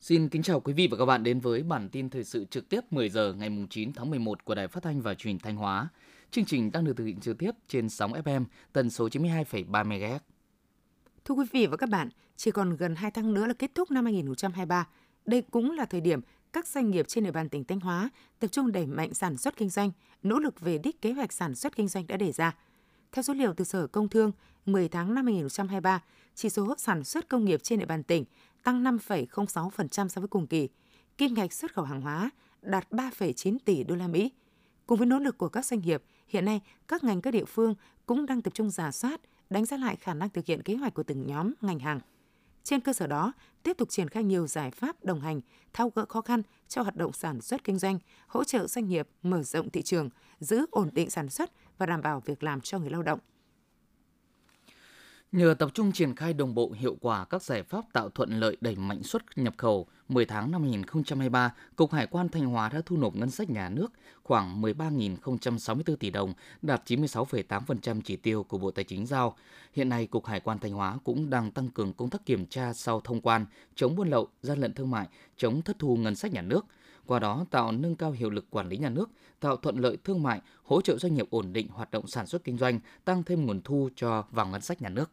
Xin kính chào quý vị và các bạn đến với bản tin thời sự trực tiếp 10 giờ ngày 9 tháng 11 của Đài Phát thanh và Truyền hình Thanh Hóa. Chương trình đang được thực hiện trực tiếp trên sóng FM tần số 92,3 MHz. Thưa quý vị và các bạn, chỉ còn gần 2 tháng nữa là kết thúc năm 2023. Đây cũng là thời điểm các doanh nghiệp trên địa bàn tỉnh Thanh Hóa tập trung đẩy mạnh sản xuất kinh doanh, nỗ lực về đích kế hoạch sản xuất kinh doanh đã đề ra. Theo số liệu từ Sở Công Thương, 10 tháng năm 2023, chỉ số sản xuất công nghiệp trên địa bàn tỉnh tăng 5,06% so với cùng kỳ. Kim ngạch xuất khẩu hàng hóa đạt 3,9 tỷ đô la Mỹ. Cùng với nỗ lực của các doanh nghiệp, hiện nay các ngành các địa phương cũng đang tập trung giả soát, đánh giá lại khả năng thực hiện kế hoạch của từng nhóm ngành hàng. Trên cơ sở đó, tiếp tục triển khai nhiều giải pháp đồng hành, thao gỡ khó khăn cho hoạt động sản xuất kinh doanh, hỗ trợ doanh nghiệp mở rộng thị trường, giữ ổn định sản xuất và đảm bảo việc làm cho người lao động. Nhờ tập trung triển khai đồng bộ hiệu quả các giải pháp tạo thuận lợi đẩy mạnh xuất nhập khẩu, 10 tháng năm 2023, Cục Hải quan Thanh Hóa đã thu nộp ngân sách nhà nước khoảng 13.064 tỷ đồng, đạt 96,8% chỉ tiêu của Bộ Tài chính giao. Hiện nay, Cục Hải quan Thanh Hóa cũng đang tăng cường công tác kiểm tra sau thông quan, chống buôn lậu, gian lận thương mại, chống thất thu ngân sách nhà nước qua đó tạo nâng cao hiệu lực quản lý nhà nước, tạo thuận lợi thương mại, hỗ trợ doanh nghiệp ổn định hoạt động sản xuất kinh doanh, tăng thêm nguồn thu cho vào ngân sách nhà nước.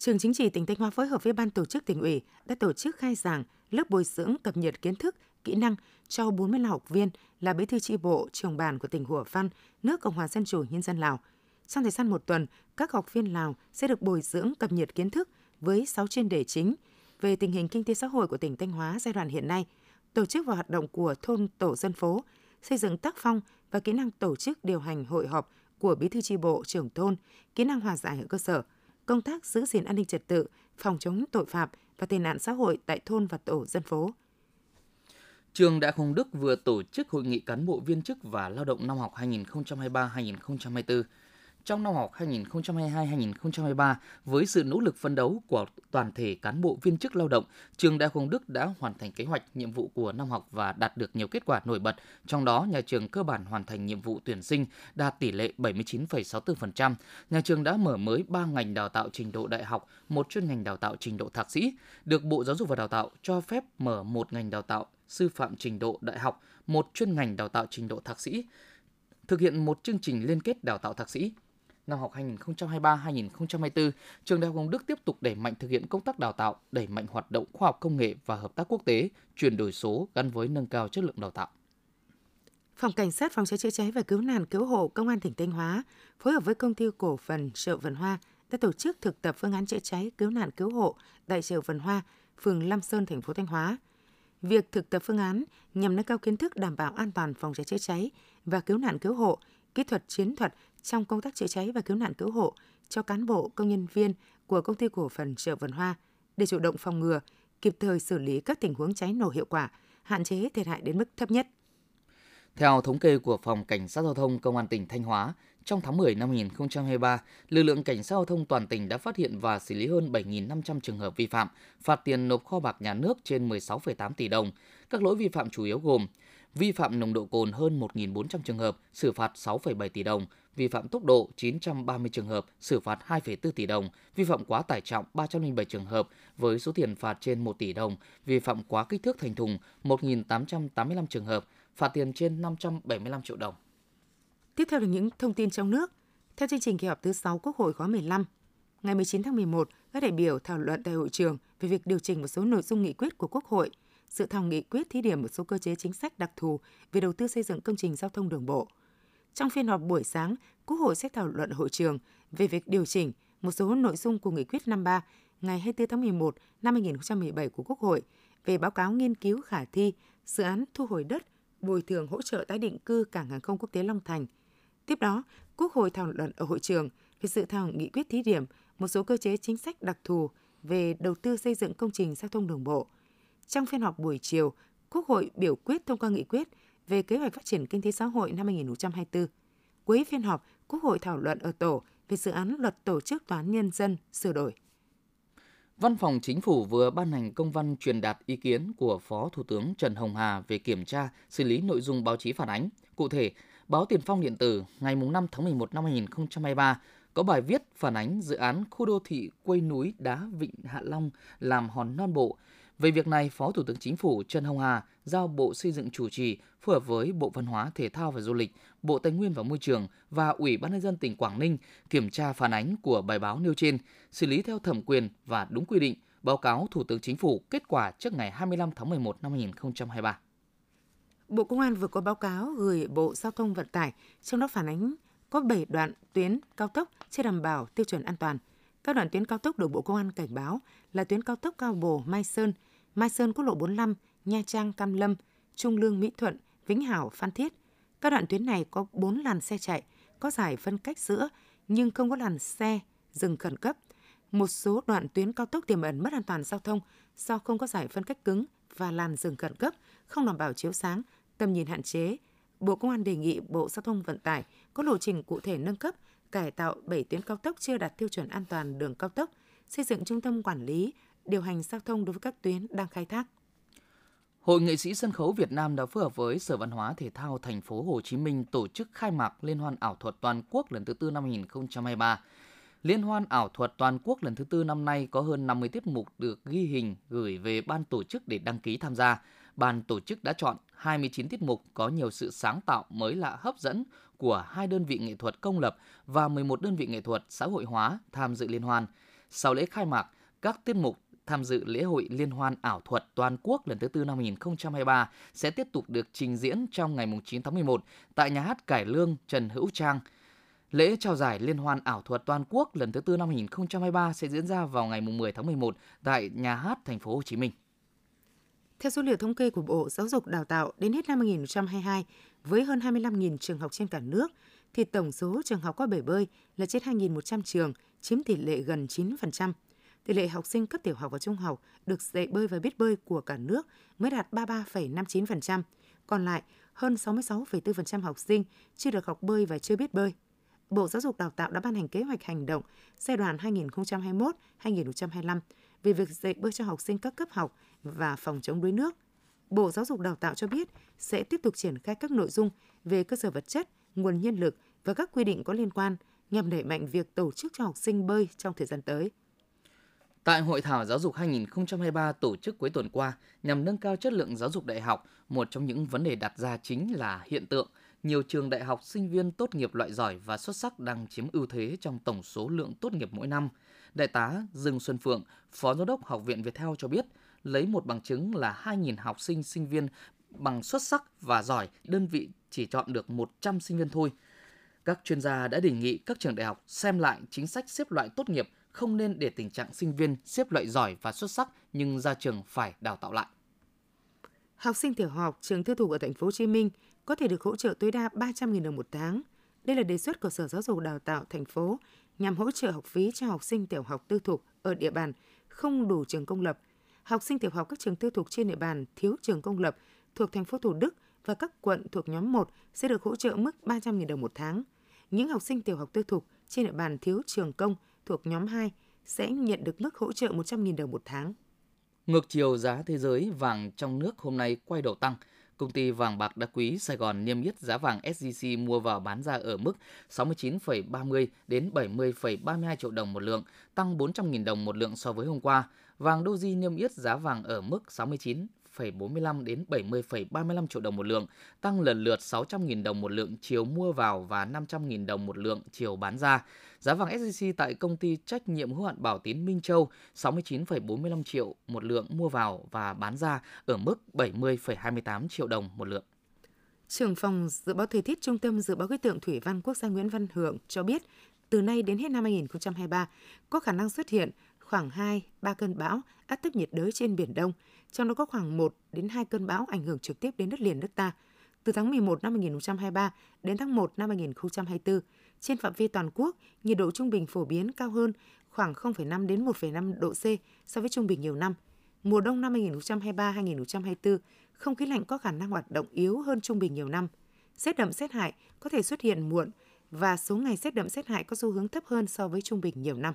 Trường Chính trị tỉnh Thanh Hóa phối hợp với Ban tổ chức tỉnh ủy đã tổ chức khai giảng lớp bồi dưỡng cập nhật kiến thức, kỹ năng cho 45 học viên là bí thư tri bộ, trưởng bản của tỉnh Hủa Văn, nước Cộng hòa Dân chủ Nhân dân Lào. Trong thời gian một tuần, các học viên Lào sẽ được bồi dưỡng cập nhật kiến thức với 6 chuyên đề chính về tình hình kinh tế xã hội của tỉnh Thanh Hóa giai đoạn hiện nay, tổ chức và hoạt động của thôn tổ dân phố, xây dựng tác phong và kỹ năng tổ chức điều hành hội họp của bí thư tri bộ, trưởng thôn, kỹ năng hòa giải ở cơ sở – công tác giữ gìn an ninh trật tự, phòng chống tội phạm và tệ nạn xã hội tại thôn và tổ dân phố. Trường Đại học Hồng Đức vừa tổ chức hội nghị cán bộ viên chức và lao động năm học 2023-2024 trong năm học 2022-2023 với sự nỗ lực phấn đấu của toàn thể cán bộ viên chức lao động, trường Đại học Hồng Đức đã hoàn thành kế hoạch nhiệm vụ của năm học và đạt được nhiều kết quả nổi bật. Trong đó, nhà trường cơ bản hoàn thành nhiệm vụ tuyển sinh đạt tỷ lệ 79,64%. Nhà trường đã mở mới 3 ngành đào tạo trình độ đại học, một chuyên ngành đào tạo trình độ thạc sĩ, được Bộ Giáo dục và Đào tạo cho phép mở một ngành đào tạo sư phạm trình độ đại học, một chuyên ngành đào tạo trình độ thạc sĩ, thực hiện một chương trình liên kết đào tạo thạc sĩ, năm học 2023-2024, trường Đại học Hồng Đức tiếp tục đẩy mạnh thực hiện công tác đào tạo, đẩy mạnh hoạt động khoa học công nghệ và hợp tác quốc tế, chuyển đổi số gắn với nâng cao chất lượng đào tạo. Phòng Cảnh sát Phòng cháy chữa cháy và Cứu nạn Cứu hộ Công an tỉnh Thanh Hóa phối hợp với công ty cổ phần Chợ Vân Hoa đã tổ chức thực tập phương án chữa cháy cứu nạn cứu hộ tại chợ Vân Hoa, phường Lam Sơn, thành phố Thanh Hóa. Việc thực tập phương án nhằm nâng cao kiến thức đảm bảo an toàn phòng cháy chữa cháy và cứu nạn cứu hộ, kỹ thuật chiến thuật trong công tác chữa cháy và cứu nạn cứu hộ cho cán bộ, công nhân viên của công ty cổ phần chợ Vườn Hoa để chủ động phòng ngừa, kịp thời xử lý các tình huống cháy nổ hiệu quả, hạn chế thiệt hại đến mức thấp nhất. Theo thống kê của Phòng Cảnh sát Giao thông Công an tỉnh Thanh Hóa, trong tháng 10 năm 2023, lực lượng cảnh sát giao thông toàn tỉnh đã phát hiện và xử lý hơn 7.500 trường hợp vi phạm, phạt tiền nộp kho bạc nhà nước trên 16,8 tỷ đồng. Các lỗi vi phạm chủ yếu gồm vi phạm nồng độ cồn hơn 1.400 trường hợp, xử phạt 6,7 tỷ đồng, vi phạm tốc độ 930 trường hợp, xử phạt 2,4 tỷ đồng, vi phạm quá tải trọng 307 trường hợp với số tiền phạt trên 1 tỷ đồng, vi phạm quá kích thước thành thùng 1.885 trường hợp, phạt tiền trên 575 triệu đồng. Tiếp theo là những thông tin trong nước. Theo chương trình kỳ họp thứ 6 Quốc hội khóa 15, ngày 19 tháng 11, các đại biểu thảo luận tại hội trường về việc điều chỉnh một số nội dung nghị quyết của Quốc hội, dự thảo nghị quyết thí điểm một số cơ chế chính sách đặc thù về đầu tư xây dựng công trình giao thông đường bộ – trong phiên họp buổi sáng, Quốc hội sẽ thảo luận hội trường về việc điều chỉnh một số nội dung của Nghị quyết 53 ngày 24 tháng 11 năm 2017 của Quốc hội về báo cáo nghiên cứu khả thi dự án thu hồi đất, bồi thường hỗ trợ tái định cư cảng hàng không quốc tế Long Thành. Tiếp đó, Quốc hội thảo luận ở hội trường về dự thảo nghị quyết thí điểm một số cơ chế chính sách đặc thù về đầu tư xây dựng công trình giao thông đường bộ. Trong phiên họp buổi chiều, Quốc hội biểu quyết thông qua nghị quyết về kế hoạch phát triển kinh tế xã hội năm 2024. Cuối phiên họp, Quốc hội thảo luận ở tổ về dự án luật tổ chức tòa án nhân dân sửa đổi. Văn phòng Chính phủ vừa ban hành công văn truyền đạt ý kiến của Phó Thủ tướng Trần Hồng Hà về kiểm tra, xử lý nội dung báo chí phản ánh. Cụ thể, báo Tiền phong điện tử ngày 5 tháng 11 năm 2023 có bài viết phản ánh dự án khu đô thị quê núi đá Vịnh Hạ Long làm hòn non bộ. Về việc này, Phó Thủ tướng Chính phủ Trần Hồng Hà giao Bộ Xây dựng chủ trì phối hợp với Bộ Văn hóa, Thể thao và Du lịch, Bộ Tài nguyên và Môi trường và Ủy ban nhân dân tỉnh Quảng Ninh kiểm tra phản ánh của bài báo nêu trên, xử lý theo thẩm quyền và đúng quy định, báo cáo Thủ tướng Chính phủ kết quả trước ngày 25 tháng 11 năm 2023. Bộ Công an vừa có báo cáo gửi Bộ Giao thông Vận tải, trong đó phản ánh có 7 đoạn tuyến cao tốc chưa đảm bảo tiêu chuẩn an toàn. Các đoạn tuyến cao tốc được Bộ Công an cảnh báo là tuyến cao tốc Cao Bồ Mai Sơn, Mai Sơn quốc lộ 45, Nha Trang Cam Lâm, Trung Lương Mỹ Thuận, Vĩnh Hảo Phan Thiết. Các đoạn tuyến này có 4 làn xe chạy, có giải phân cách giữa nhưng không có làn xe dừng khẩn cấp. Một số đoạn tuyến cao tốc tiềm ẩn mất an toàn giao thông do không có giải phân cách cứng và làn dừng khẩn cấp, không đảm bảo chiếu sáng, tầm nhìn hạn chế. Bộ Công an đề nghị Bộ Giao thông Vận tải có lộ trình cụ thể nâng cấp, cải tạo 7 tuyến cao tốc chưa đạt tiêu chuẩn an toàn đường cao tốc, xây dựng trung tâm quản lý, điều hành giao thông đối với các tuyến đang khai thác. Hội nghệ sĩ sân khấu Việt Nam đã phối hợp với Sở Văn hóa Thể thao Thành phố Hồ Chí Minh tổ chức khai mạc Liên hoan ảo thuật toàn quốc lần thứ tư năm 2023. Liên hoan ảo thuật toàn quốc lần thứ tư năm nay có hơn 50 tiết mục được ghi hình gửi về ban tổ chức để đăng ký tham gia. Ban tổ chức đã chọn 29 tiết mục có nhiều sự sáng tạo mới lạ hấp dẫn của hai đơn vị nghệ thuật công lập và 11 đơn vị nghệ thuật xã hội hóa tham dự liên hoan. Sau lễ khai mạc, các tiết mục tham dự lễ hội liên hoan ảo thuật toàn quốc lần thứ tư năm 2023 sẽ tiếp tục được trình diễn trong ngày 9 tháng 11 tại nhà hát Cải Lương Trần Hữu Trang. Lễ trao giải Liên hoan ảo thuật toàn quốc lần thứ tư năm 2023 sẽ diễn ra vào ngày 10 tháng 11 tại nhà hát Thành phố Hồ Chí Minh. Theo số liệu thống kê của Bộ Giáo dục Đào tạo, đến hết năm 2022, với hơn 25.000 trường học trên cả nước, thì tổng số trường học có bể bơi là trên 2.100 trường, chiếm tỷ lệ gần 9%. Tỷ lệ học sinh cấp tiểu học và trung học được dạy bơi và biết bơi của cả nước mới đạt 33,59%, còn lại hơn 66,4% học sinh chưa được học bơi và chưa biết bơi. Bộ Giáo dục Đào tạo đã ban hành kế hoạch hành động giai đoạn 2021-2025 về việc dạy bơi cho học sinh các cấp học và phòng chống đuối nước. Bộ Giáo dục Đào tạo cho biết sẽ tiếp tục triển khai các nội dung về cơ sở vật chất, nguồn nhân lực và các quy định có liên quan nhằm đẩy mạnh việc tổ chức cho học sinh bơi trong thời gian tới. Tại Hội thảo Giáo dục 2023 tổ chức cuối tuần qua, nhằm nâng cao chất lượng giáo dục đại học, một trong những vấn đề đặt ra chính là hiện tượng nhiều trường đại học sinh viên tốt nghiệp loại giỏi và xuất sắc đang chiếm ưu thế trong tổng số lượng tốt nghiệp mỗi năm. Đại tá Dương Xuân Phượng, Phó Giám đốc Học viện Viettel cho biết, lấy một bằng chứng là 2.000 học sinh sinh viên bằng xuất sắc và giỏi, đơn vị chỉ chọn được 100 sinh viên thôi. Các chuyên gia đã đề nghị các trường đại học xem lại chính sách xếp loại tốt nghiệp, không nên để tình trạng sinh viên xếp loại giỏi và xuất sắc nhưng ra trường phải đào tạo lại. Học sinh tiểu học trường tư thục ở thành phố Hồ Chí Minh có thể được hỗ trợ tối đa 300.000 đồng một tháng. Đây là đề xuất của Sở Giáo dục Đào tạo thành phố, nhằm hỗ trợ học phí cho học sinh tiểu học tư thục ở địa bàn không đủ trường công lập. Học sinh tiểu học các trường tư thục trên địa bàn thiếu trường công lập thuộc thành phố Thủ Đức và các quận thuộc nhóm 1 sẽ được hỗ trợ mức 300.000 đồng một tháng. Những học sinh tiểu học tư thục trên địa bàn thiếu trường công thuộc nhóm 2 sẽ nhận được mức hỗ trợ 100.000 đồng một tháng. Ngược chiều, giá thế giới vàng trong nước hôm nay quay đầu tăng. Công ty vàng bạc đá quý Sài Gòn niêm yết giá vàng SJC mua vào bán ra ở mức 69,30 đến 70,32 triệu đồng một lượng, tăng 400.000 đồng một lượng so với hôm qua. Vàng Doji niêm yết giá vàng ở mức 69 70,45 đến 70,35 triệu đồng một lượng, tăng lần lượt 600.000 đồng một lượng chiều mua vào và 500.000 đồng một lượng chiều bán ra. Giá vàng SJC tại công ty trách nhiệm hữu hạn Bảo Tín Minh Châu 69,45 triệu một lượng mua vào và bán ra ở mức 70,28 triệu đồng một lượng. Trưởng phòng dự báo thời tiết Trung tâm Dự báo khí tượng Thủy văn Quốc gia Nguyễn Văn Hưởng cho biết, từ nay đến hết năm 2023, có khả năng xuất hiện khoảng 2, 3 cơn bão, áp thấp nhiệt đới trên Biển Đông, trong đó có khoảng 1 đến 2 cơn bão ảnh hưởng trực tiếp đến đất liền nước ta. Từ tháng 11 năm 2023 đến tháng 1 năm 2024, trên phạm vi toàn quốc, nhiệt độ trung bình phổ biến cao hơn khoảng 0,5 đến 1,5 độ C so với trung bình nhiều năm. Mùa đông năm 2023-2024, không khí lạnh có khả năng hoạt động yếu hơn trung bình nhiều năm. Rét đậm rét hại có thể xuất hiện muộn và số ngày rét đậm rét hại có xu hướng thấp hơn so với trung bình nhiều năm.